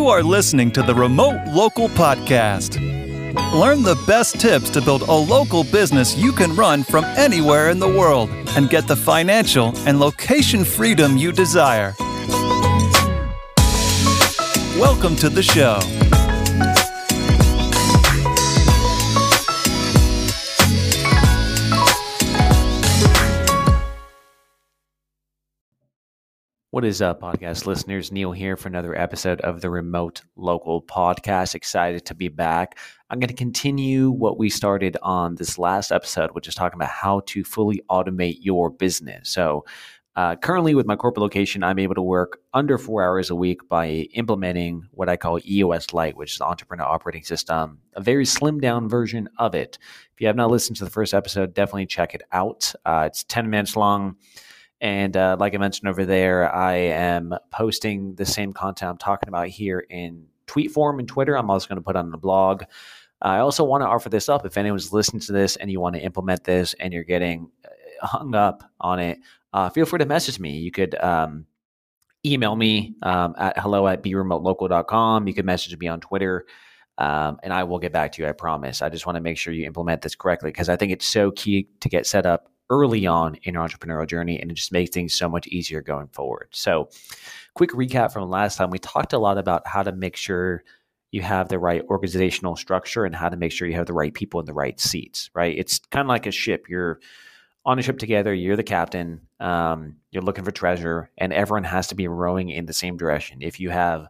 You are listening to the Remote Local Podcast. Learn the best tips to build a local business you can run from anywhere in the world and get the financial and location freedom you desire. Welcome to the show. What is up, podcast listeners? Neil here for another episode of the Remote Local Podcast. Excited to be back. I'm going to continue what we started on this last episode, which is talking about how to fully automate your business. So, uh, currently, with my corporate location, I'm able to work under four hours a week by implementing what I call EOS Lite, which is the Entrepreneur Operating System, a very slimmed down version of it. If you have not listened to the first episode, definitely check it out. Uh, it's 10 minutes long. And uh, like I mentioned over there, I am posting the same content I'm talking about here in tweet form and Twitter. I'm also going to put on the blog. I also want to offer this up if anyone's listening to this and you want to implement this and you're getting uh, hung up on it, uh, feel free to message me. You could um, email me um, at hello at beremotelocal.com. You could message me on Twitter. Um, and I will get back to you. I promise. I just want to make sure you implement this correctly because I think it's so key to get set up early on in your entrepreneurial journey and it just makes things so much easier going forward. So, quick recap from last time we talked a lot about how to make sure you have the right organizational structure and how to make sure you have the right people in the right seats, right? It's kind of like a ship. You're on a ship together, you're the captain, um, you're looking for treasure, and everyone has to be rowing in the same direction. If you have,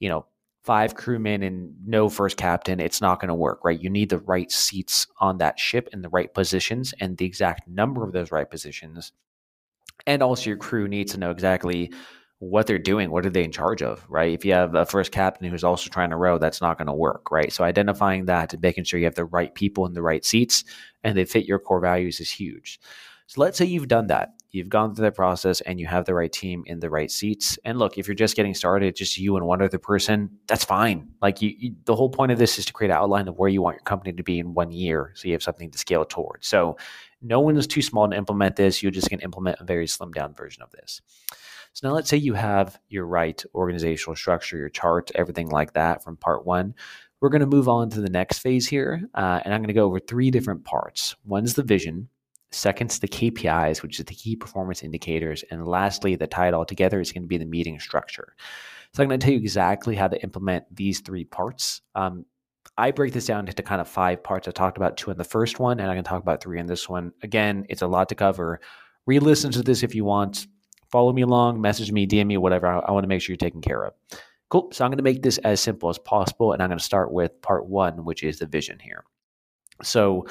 you know, five crewmen and no first captain, it's not going to work, right? You need the right seats on that ship in the right positions and the exact number of those right positions. And also, your crew needs to know exactly what they're doing. What are they in charge of, right? If you have a first captain who's also trying to row, that's not going to work, right? So, identifying that and making sure you have the right people in the right seats and they fit your core values is huge. So, let's say you've done that you've gone through that process and you have the right team in the right seats. And look, if you're just getting started, just you and one other person, that's fine. Like you, you, the whole point of this is to create an outline of where you want your company to be in one year, so you have something to scale towards. So no one is too small to implement this. You're just going to implement a very slimmed down version of this. So now let's say you have your right organizational structure, your chart, everything like that from part one. We're going to move on to the next phase here, uh, and I'm going to go over three different parts. One's the vision, Second's the KPIs, which is the key performance indicators. And lastly, the tie it all together is going to be the meeting structure. So I'm going to tell you exactly how to implement these three parts. Um, I break this down into kind of five parts. I talked about two in the first one, and I'm going to talk about three in this one. Again, it's a lot to cover. Re listen to this if you want. Follow me along, message me, DM me, whatever. I, I want to make sure you're taken care of. Cool. So I'm going to make this as simple as possible, and I'm going to start with part one, which is the vision here. So,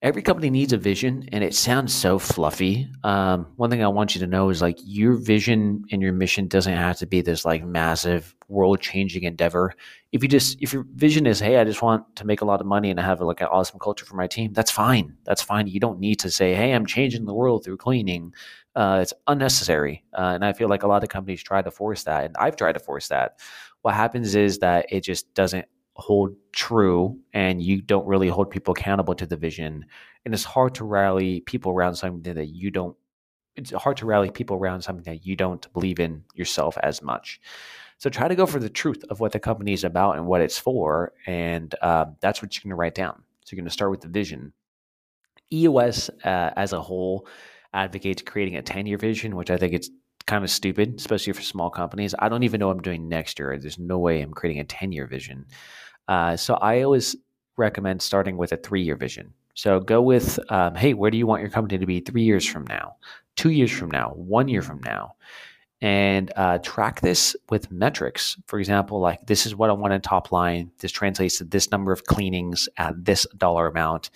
every company needs a vision and it sounds so fluffy. Um, one thing i want you to know is like your vision and your mission doesn't have to be this like massive world changing endeavor. If you just if your vision is hey i just want to make a lot of money and have like an awesome culture for my team that's fine. That's fine. You don't need to say hey i'm changing the world through cleaning. Uh, it's unnecessary. Uh, and i feel like a lot of companies try to force that and i've tried to force that. What happens is that it just doesn't hold true and you don't really hold people accountable to the vision. And it's hard to rally people around something that you don't it's hard to rally people around something that you don't believe in yourself as much. So try to go for the truth of what the company is about and what it's for and uh, that's what you're going to write down. So you're going to start with the vision. EOS uh, as a whole advocates creating a 10 year vision which i think it's kind of stupid especially for small companies i don't even know what i'm doing next year there's no way i'm creating a 10 year vision uh, so I always recommend starting with a three year vision. So go with, um, hey, where do you want your company to be three years from now, two years from now, one year from now? And uh, track this with metrics. For example, like this is what I want in top line. This translates to this number of cleanings at this dollar amount.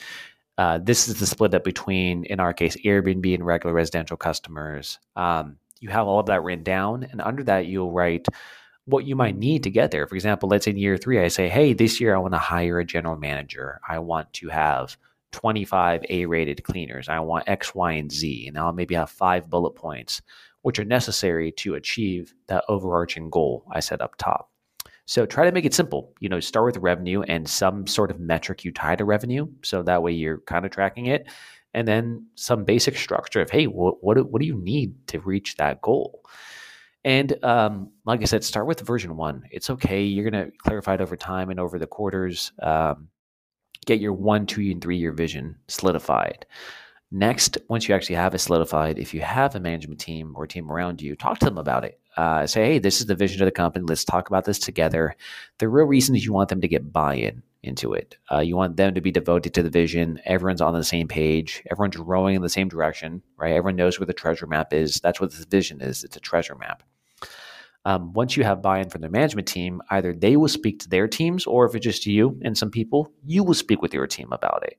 Uh, this is the split up between, in our case, Airbnb and regular residential customers. Um, you have all of that written down, and under that, you'll write what you might need to get there. For example, let's say in year three, I say, hey, this year I want to hire a general manager. I want to have 25 A rated cleaners. I want X, Y, and Z. And I'll maybe have five bullet points, which are necessary to achieve that overarching goal I set up top. So try to make it simple. You know, start with revenue and some sort of metric you tie to revenue. So that way you're kind of tracking it. And then some basic structure of, hey, what, what, what do you need to reach that goal? And um, like I said, start with version one. It's okay. You're going to clarify it over time and over the quarters. Um, get your one, two, and three year vision solidified. Next, once you actually have it solidified, if you have a management team or team around you, talk to them about it. Uh, say, hey, this is the vision of the company. Let's talk about this together. The real reason is you want them to get buy in into it. Uh, you want them to be devoted to the vision. Everyone's on the same page. Everyone's rowing in the same direction, right? Everyone knows where the treasure map is. That's what the vision is. It's a treasure map. Um, once you have buy-in from the management team, either they will speak to their teams, or if it's just you and some people, you will speak with your team about it.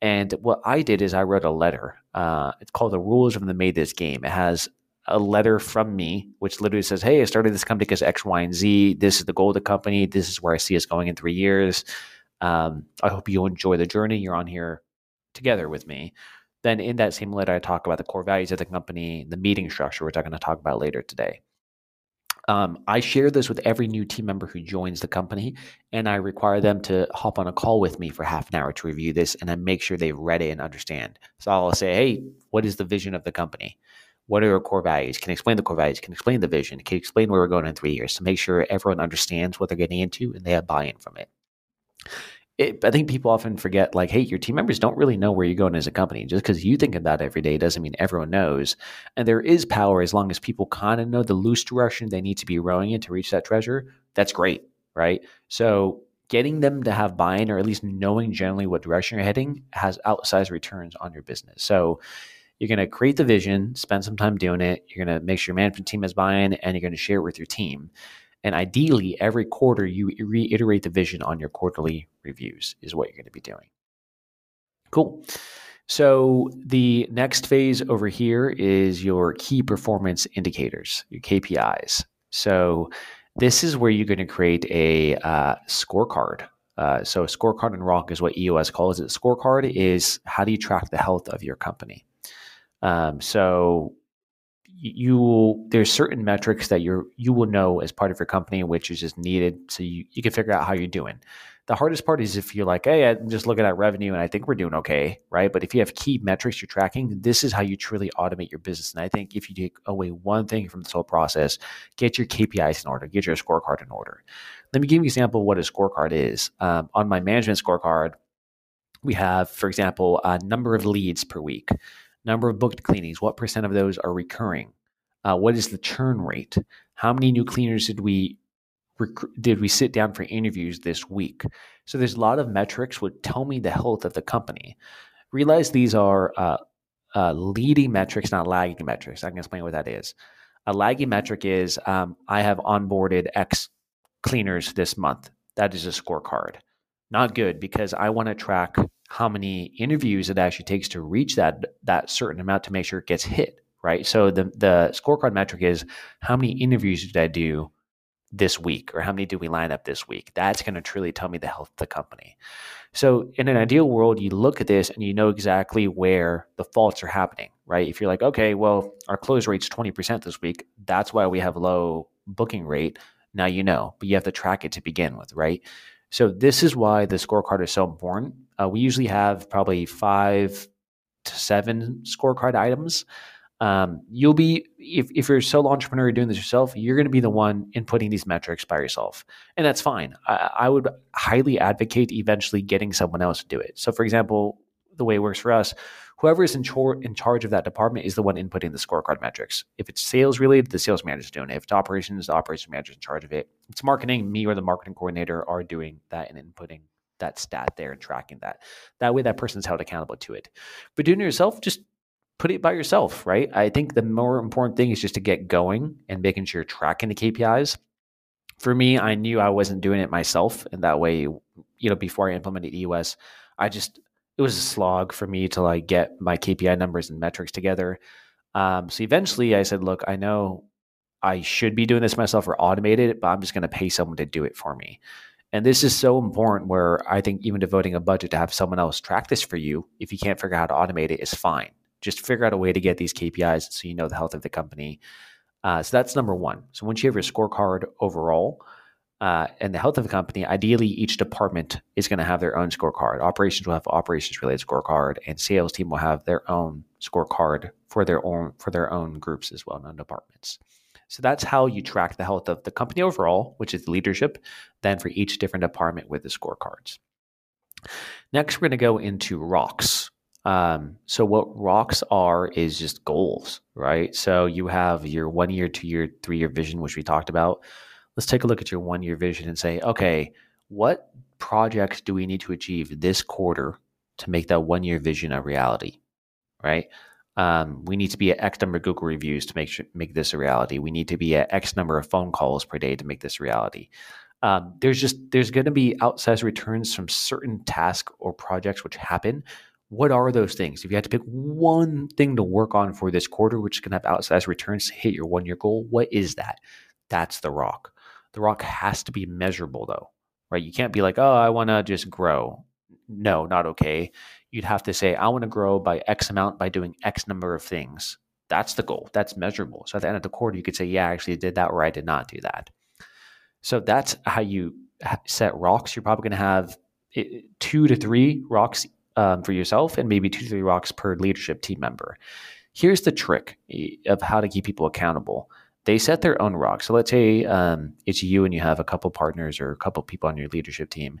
And what I did is I wrote a letter. Uh, it's called the Rules of the MaidThis Game. It has a letter from me, which literally says, Hey, I started this company because X, Y, and Z. This is the goal of the company. This is where I see us going in three years. Um, I hope you enjoy the journey. You're on here together with me. Then in that same letter, I talk about the core values of the company, the meeting structure, which I'm going to talk about later today. Um, I share this with every new team member who joins the company, and I require them to hop on a call with me for half an hour to review this, and I make sure they've read it and understand. So I'll say, "Hey, what is the vision of the company? What are our core values? Can explain the core values? Can explain the vision? Can explain where we're going in three years?" To make sure everyone understands what they're getting into and they have buy-in from it it, I think people often forget, like, hey, your team members don't really know where you're going as a company. Just because you think about that every day doesn't mean everyone knows. And there is power as long as people kind of know the loose direction they need to be rowing in to reach that treasure. That's great, right? So getting them to have buy-in or at least knowing generally what direction you're heading has outsized returns on your business. So you're going to create the vision, spend some time doing it. You're going to make sure your management team has buy-in, and you're going to share it with your team. And ideally, every quarter, you reiterate the vision on your quarterly reviews, is what you're going to be doing. Cool. So, the next phase over here is your key performance indicators, your KPIs. So, this is where you're going to create a uh, scorecard. Uh, so, a scorecard in Rock is what EOS calls it. Scorecard is how do you track the health of your company? Um, so, you will there's certain metrics that you're you will know as part of your company which is just needed so you, you can figure out how you're doing. The hardest part is if you're like hey i'm just looking at revenue and i think we're doing okay right? But if you have key metrics you're tracking this is how you truly automate your business. And i think if you take away one thing from this whole process get your kpis in order get your scorecard in order. Let me give you an example of what a scorecard is. Um, on my management scorecard we have for example a number of leads per week number of booked cleanings, what percent of those are recurring? Uh, what is the churn rate? How many new cleaners did we rec- did we sit down for interviews this week? So there's a lot of metrics would tell me the health of the company. Realize these are uh, uh, leading metrics, not lagging metrics. I can explain what that is. A lagging metric is um, I have onboarded X cleaners this month. That is a scorecard. Not good because I want to track how many interviews it actually takes to reach that that certain amount to make sure it gets hit, right? So the the scorecard metric is how many interviews did I do this week or how many do we line up this week? That's going to truly tell me the health of the company. So in an ideal world, you look at this and you know exactly where the faults are happening, right? If you're like, okay, well, our close rate's 20% this week, that's why we have low booking rate. Now you know, but you have to track it to begin with, right? So this is why the scorecard is so important. Uh, we usually have probably five to seven scorecard items. Um, you'll be if, if you're a solo entrepreneur doing this yourself, you're going to be the one inputting these metrics by yourself, and that's fine. I, I would highly advocate eventually getting someone else to do it. So, for example, the way it works for us, whoever is in, in charge of that department is the one inputting the scorecard metrics. If it's sales related, the sales manager is doing it. If it's operations, the operations manager is in charge of it. If it's marketing, me or the marketing coordinator are doing that and inputting that stat there and tracking that. That way, that person's held accountable to it. But doing it yourself, just put it by yourself, right? I think the more important thing is just to get going and making sure you're tracking the KPIs. For me, I knew I wasn't doing it myself, and that way, you know, before I implemented EOS, I just it was a slog for me to like get my KPI numbers and metrics together. Um, so eventually I said, look, I know I should be doing this myself or automated it, but I'm just going to pay someone to do it for me. And this is so important where I think even devoting a budget to have someone else track this for you, if you can't figure out how to automate it, is fine. Just figure out a way to get these KPIs so you know the health of the company. Uh, so that's number one. So once you have your scorecard overall, uh, and the health of the company, ideally each department is going to have their own scorecard. Operations will have operations related scorecard, and sales team will have their own scorecard for their own for their own groups as well, non departments. So that's how you track the health of the company overall, which is leadership, then for each different department with the scorecards. Next, we're going to go into rocks. Um, so what rocks are is just goals, right? So you have your one year, two year, three year vision, which we talked about. Let's take a look at your one year vision and say, okay, what projects do we need to achieve this quarter to make that one year vision a reality, right? Um, we need to be at X number of Google reviews to make sure, make this a reality. We need to be at X number of phone calls per day to make this reality. Um, there's just there's going to be outsized returns from certain tasks or projects which happen what are those things? If you had to pick one thing to work on for this quarter, which can have outsized returns to hit your one year goal, what is that? That's the rock. The rock has to be measurable though, right? You can't be like, oh, I want to just grow. No, not okay. You'd have to say, I want to grow by X amount by doing X number of things. That's the goal. That's measurable. So at the end of the quarter, you could say, yeah, I actually did that or I did not do that. So that's how you set rocks. You're probably going to have eh, two to three rocks um, for yourself and maybe two to three rocks per leadership team member. Here's the trick of how to keep people accountable. They set their own rock. So let's say um, it's you and you have a couple partners or a couple people on your leadership team.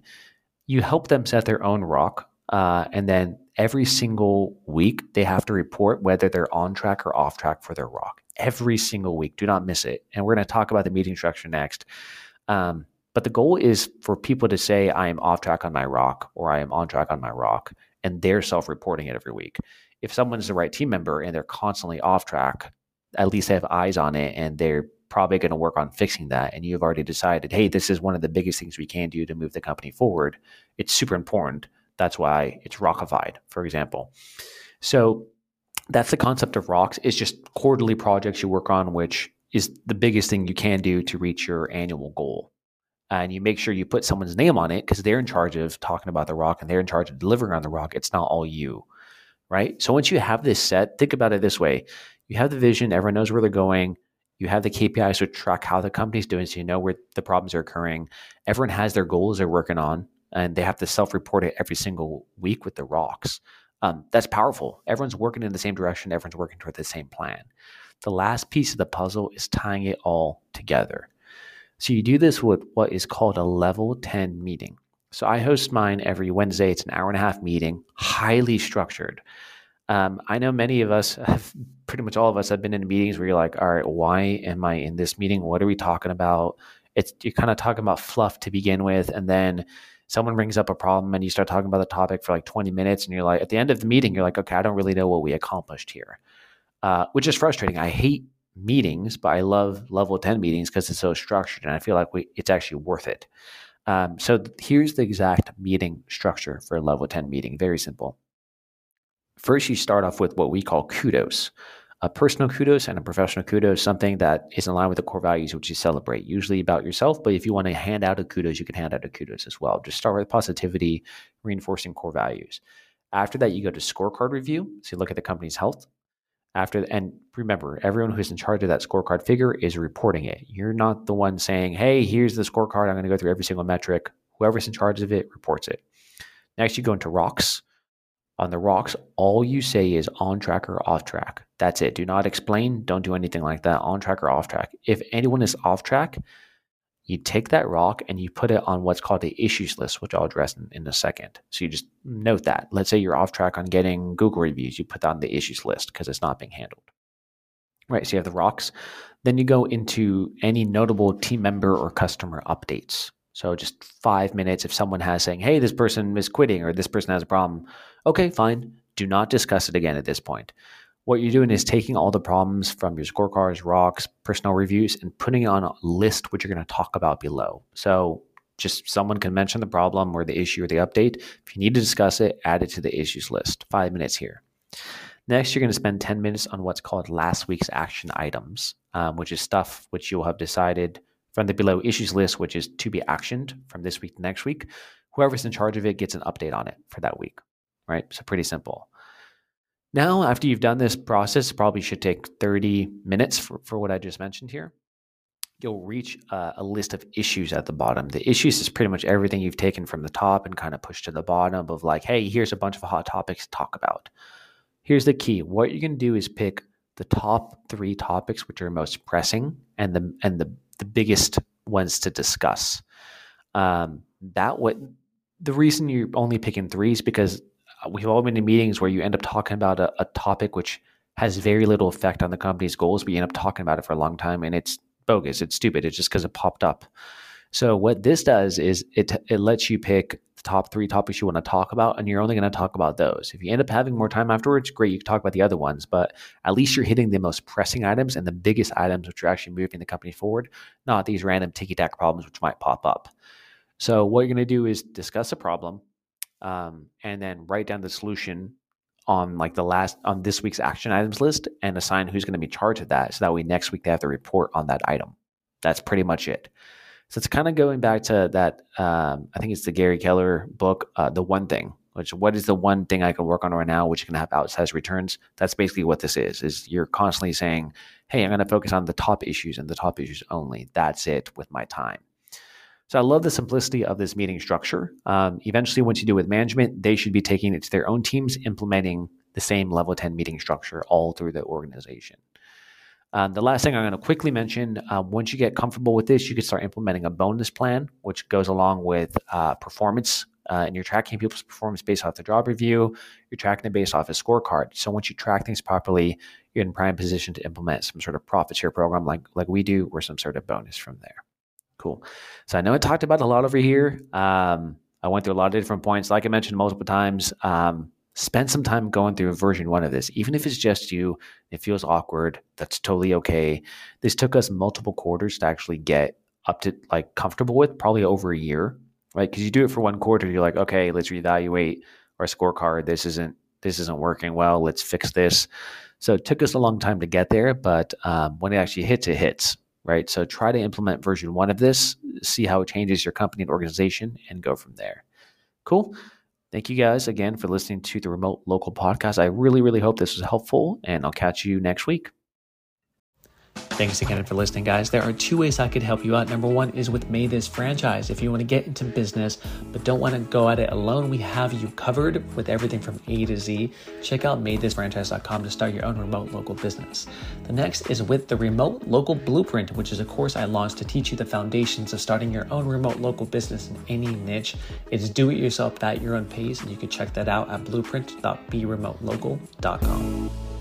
You help them set their own rock, uh, and then every single week they have to report whether they're on track or off track for their rock. Every single week, do not miss it. And we're going to talk about the meeting structure next. Um, but the goal is for people to say, I am off track on my rock or I am on track on my rock, and they're self reporting it every week. If someone's the right team member and they're constantly off track, at least they have eyes on it and they're probably going to work on fixing that. And you've already decided, hey, this is one of the biggest things we can do to move the company forward. It's super important. That's why it's rockified, for example. So that's the concept of rocks. It's just quarterly projects you work on, which is the biggest thing you can do to reach your annual goal and you make sure you put someone's name on it because they're in charge of talking about the rock and they're in charge of delivering on the rock. It's not all you, right? So once you have this set, think about it this way you have the vision, everyone knows where they're going. You have the KPIs to track how the company's doing so you know where the problems are occurring. Everyone has their goals they're working on, and they have to self report it every single week with the rocks. Um, that's powerful. Everyone's working in the same direction, everyone's working toward the same plan. The last piece of the puzzle is tying it all together. So you do this with what is called a level 10 meeting. So I host mine every Wednesday. It's an hour and a half meeting, highly structured. Um, I know many of us have, pretty much all of us have been in meetings where you're like, all right, why am I in this meeting? What are we talking about? It's you're kind of talking about fluff to begin with, and then someone brings up a problem and you start talking about the topic for like 20 minutes, and you're like, at the end of the meeting, you're like, okay, I don't really know what we accomplished here, uh, which is frustrating. I hate meetings, but I love level 10 meetings because it's so structured and I feel like we, it's actually worth it. Um, so th- here's the exact meeting structure for a level 10 meeting. Very simple. First, you start off with what we call kudos. A personal kudos and a professional kudos, something that is in line with the core values which you celebrate, usually about yourself. But if you want to hand out a kudos, you can hand out a kudos as well. Just start with positivity, reinforcing core values. After that, you go to scorecard review. So you look at the company's health, after and remember everyone who's in charge of that scorecard figure is reporting it you're not the one saying hey here's the scorecard i'm going to go through every single metric whoever's in charge of it reports it next you go into rocks on the rocks all you say is on track or off track that's it do not explain don't do anything like that on track or off track if anyone is off track you take that rock and you put it on what's called the issues list, which I'll address in, in, a second. So you just note that. Let's say you're off track on getting Google reviews, you put that on the issues list because it's not being handled. Right. So you have the rocks. Then you go into any notable team member or customer updates. So just five minutes if someone has saying, hey, this person is quitting or this person has a problem. Okay, fine. Do not discuss it again at this point what you're doing is taking all the problems from your scorecards, rocks, personal reviews, and putting on a list which you're going to talk about below. So just someone can mention the problem or the issue or the update. If you need to discuss it, add it to the issues list. Five minutes here. Next, you're going to spend 10 minutes on what's called last week's action items, um, which is stuff which you'll have decided from the below issues list, which is to be actioned from this week to next week. Whoever's in charge of it gets an update on it for that week, right? So pretty simple. Now, after you've done this process, probably should take 30 minutes for, for what I just mentioned here. You'll reach uh, a list of issues at the bottom. The issues is pretty much everything you've taken from the top and kind of pushed to the bottom of like, hey, here's a bunch of hot topics to talk about. Here's the key what you're going to do is pick the top three topics which are most pressing and the and the, the biggest ones to discuss. Um, that what the reason you're only picking three is because we've all been in meetings where you end up talking about a, a topic which has very little effect on the company's goals, but you end up talking about it for a long time and it's bogus. It's stupid. It's just because it popped up. So what this does is it it lets you pick the top three topics you want to talk about, and you're only going to talk about those. If you end up having more time afterwards, great, you can talk about the other ones. But at least you're hitting the most pressing items and the biggest items, which are actually moving the company forward, not these random ticky tack problems which might pop up. So what you're going to do is discuss a problem, um, and then write down the solution on like the last on this week's action items list and assign who's going to be charged of that so that way next week they have to report on that item that's pretty much it so it's kind of going back to that. Um, I think it's the Gary Keller book, uh, The One Thing, which what is the one thing I can work on right now, which can have outsized returns. That's basically what this is. Is you're constantly saying, "Hey, I'm going to focus on the top issues and the top issues only. That's it with my time." So I love the simplicity of this meeting structure. Um, eventually, once you do with management, they should be taking it to their own teams, implementing the same level 10 meeting structure all through the organization. Um, the last thing I'm going to quickly mention uh, once you get comfortable with this, you can start implementing a bonus plan, which goes along with uh, performance. Uh, and you're tracking people's performance based off the job review. You're tracking it based off a scorecard. So once you track things properly, you're in prime position to implement some sort of profit share program like like we do, or some sort of bonus from there. Cool. So I know I talked about a lot over here. Um, I went through a lot of different points. Like I mentioned multiple times, um, spend some time going through version one of this, even if it's just you. It feels awkward. That's totally okay. This took us multiple quarters to actually get up to like comfortable with, probably over a year, right? Because you do it for one quarter, you're like, okay, let's reevaluate our scorecard. This isn't this isn't working well. Let's fix this. So it took us a long time to get there, but um, when it actually hits, it hits, right? So try to implement version one of this, see how it changes your company and organization, and go from there. Cool. Thank you guys again for listening to the Remote Local Podcast. I really, really hope this was helpful, and I'll catch you next week. Thanks again for listening, guys. There are two ways I could help you out. Number one is with MaidThis Franchise. If you want to get into business but don't want to go at it alone, we have you covered with everything from A to Z. Check out maidthisfranchise.com to start your own remote local business. The next is with the Remote Local Blueprint, which is a course I launched to teach you the foundations of starting your own remote local business in any niche. It's do it yourself at your own pace, and you can check that out at blueprint.beremotelocal.com.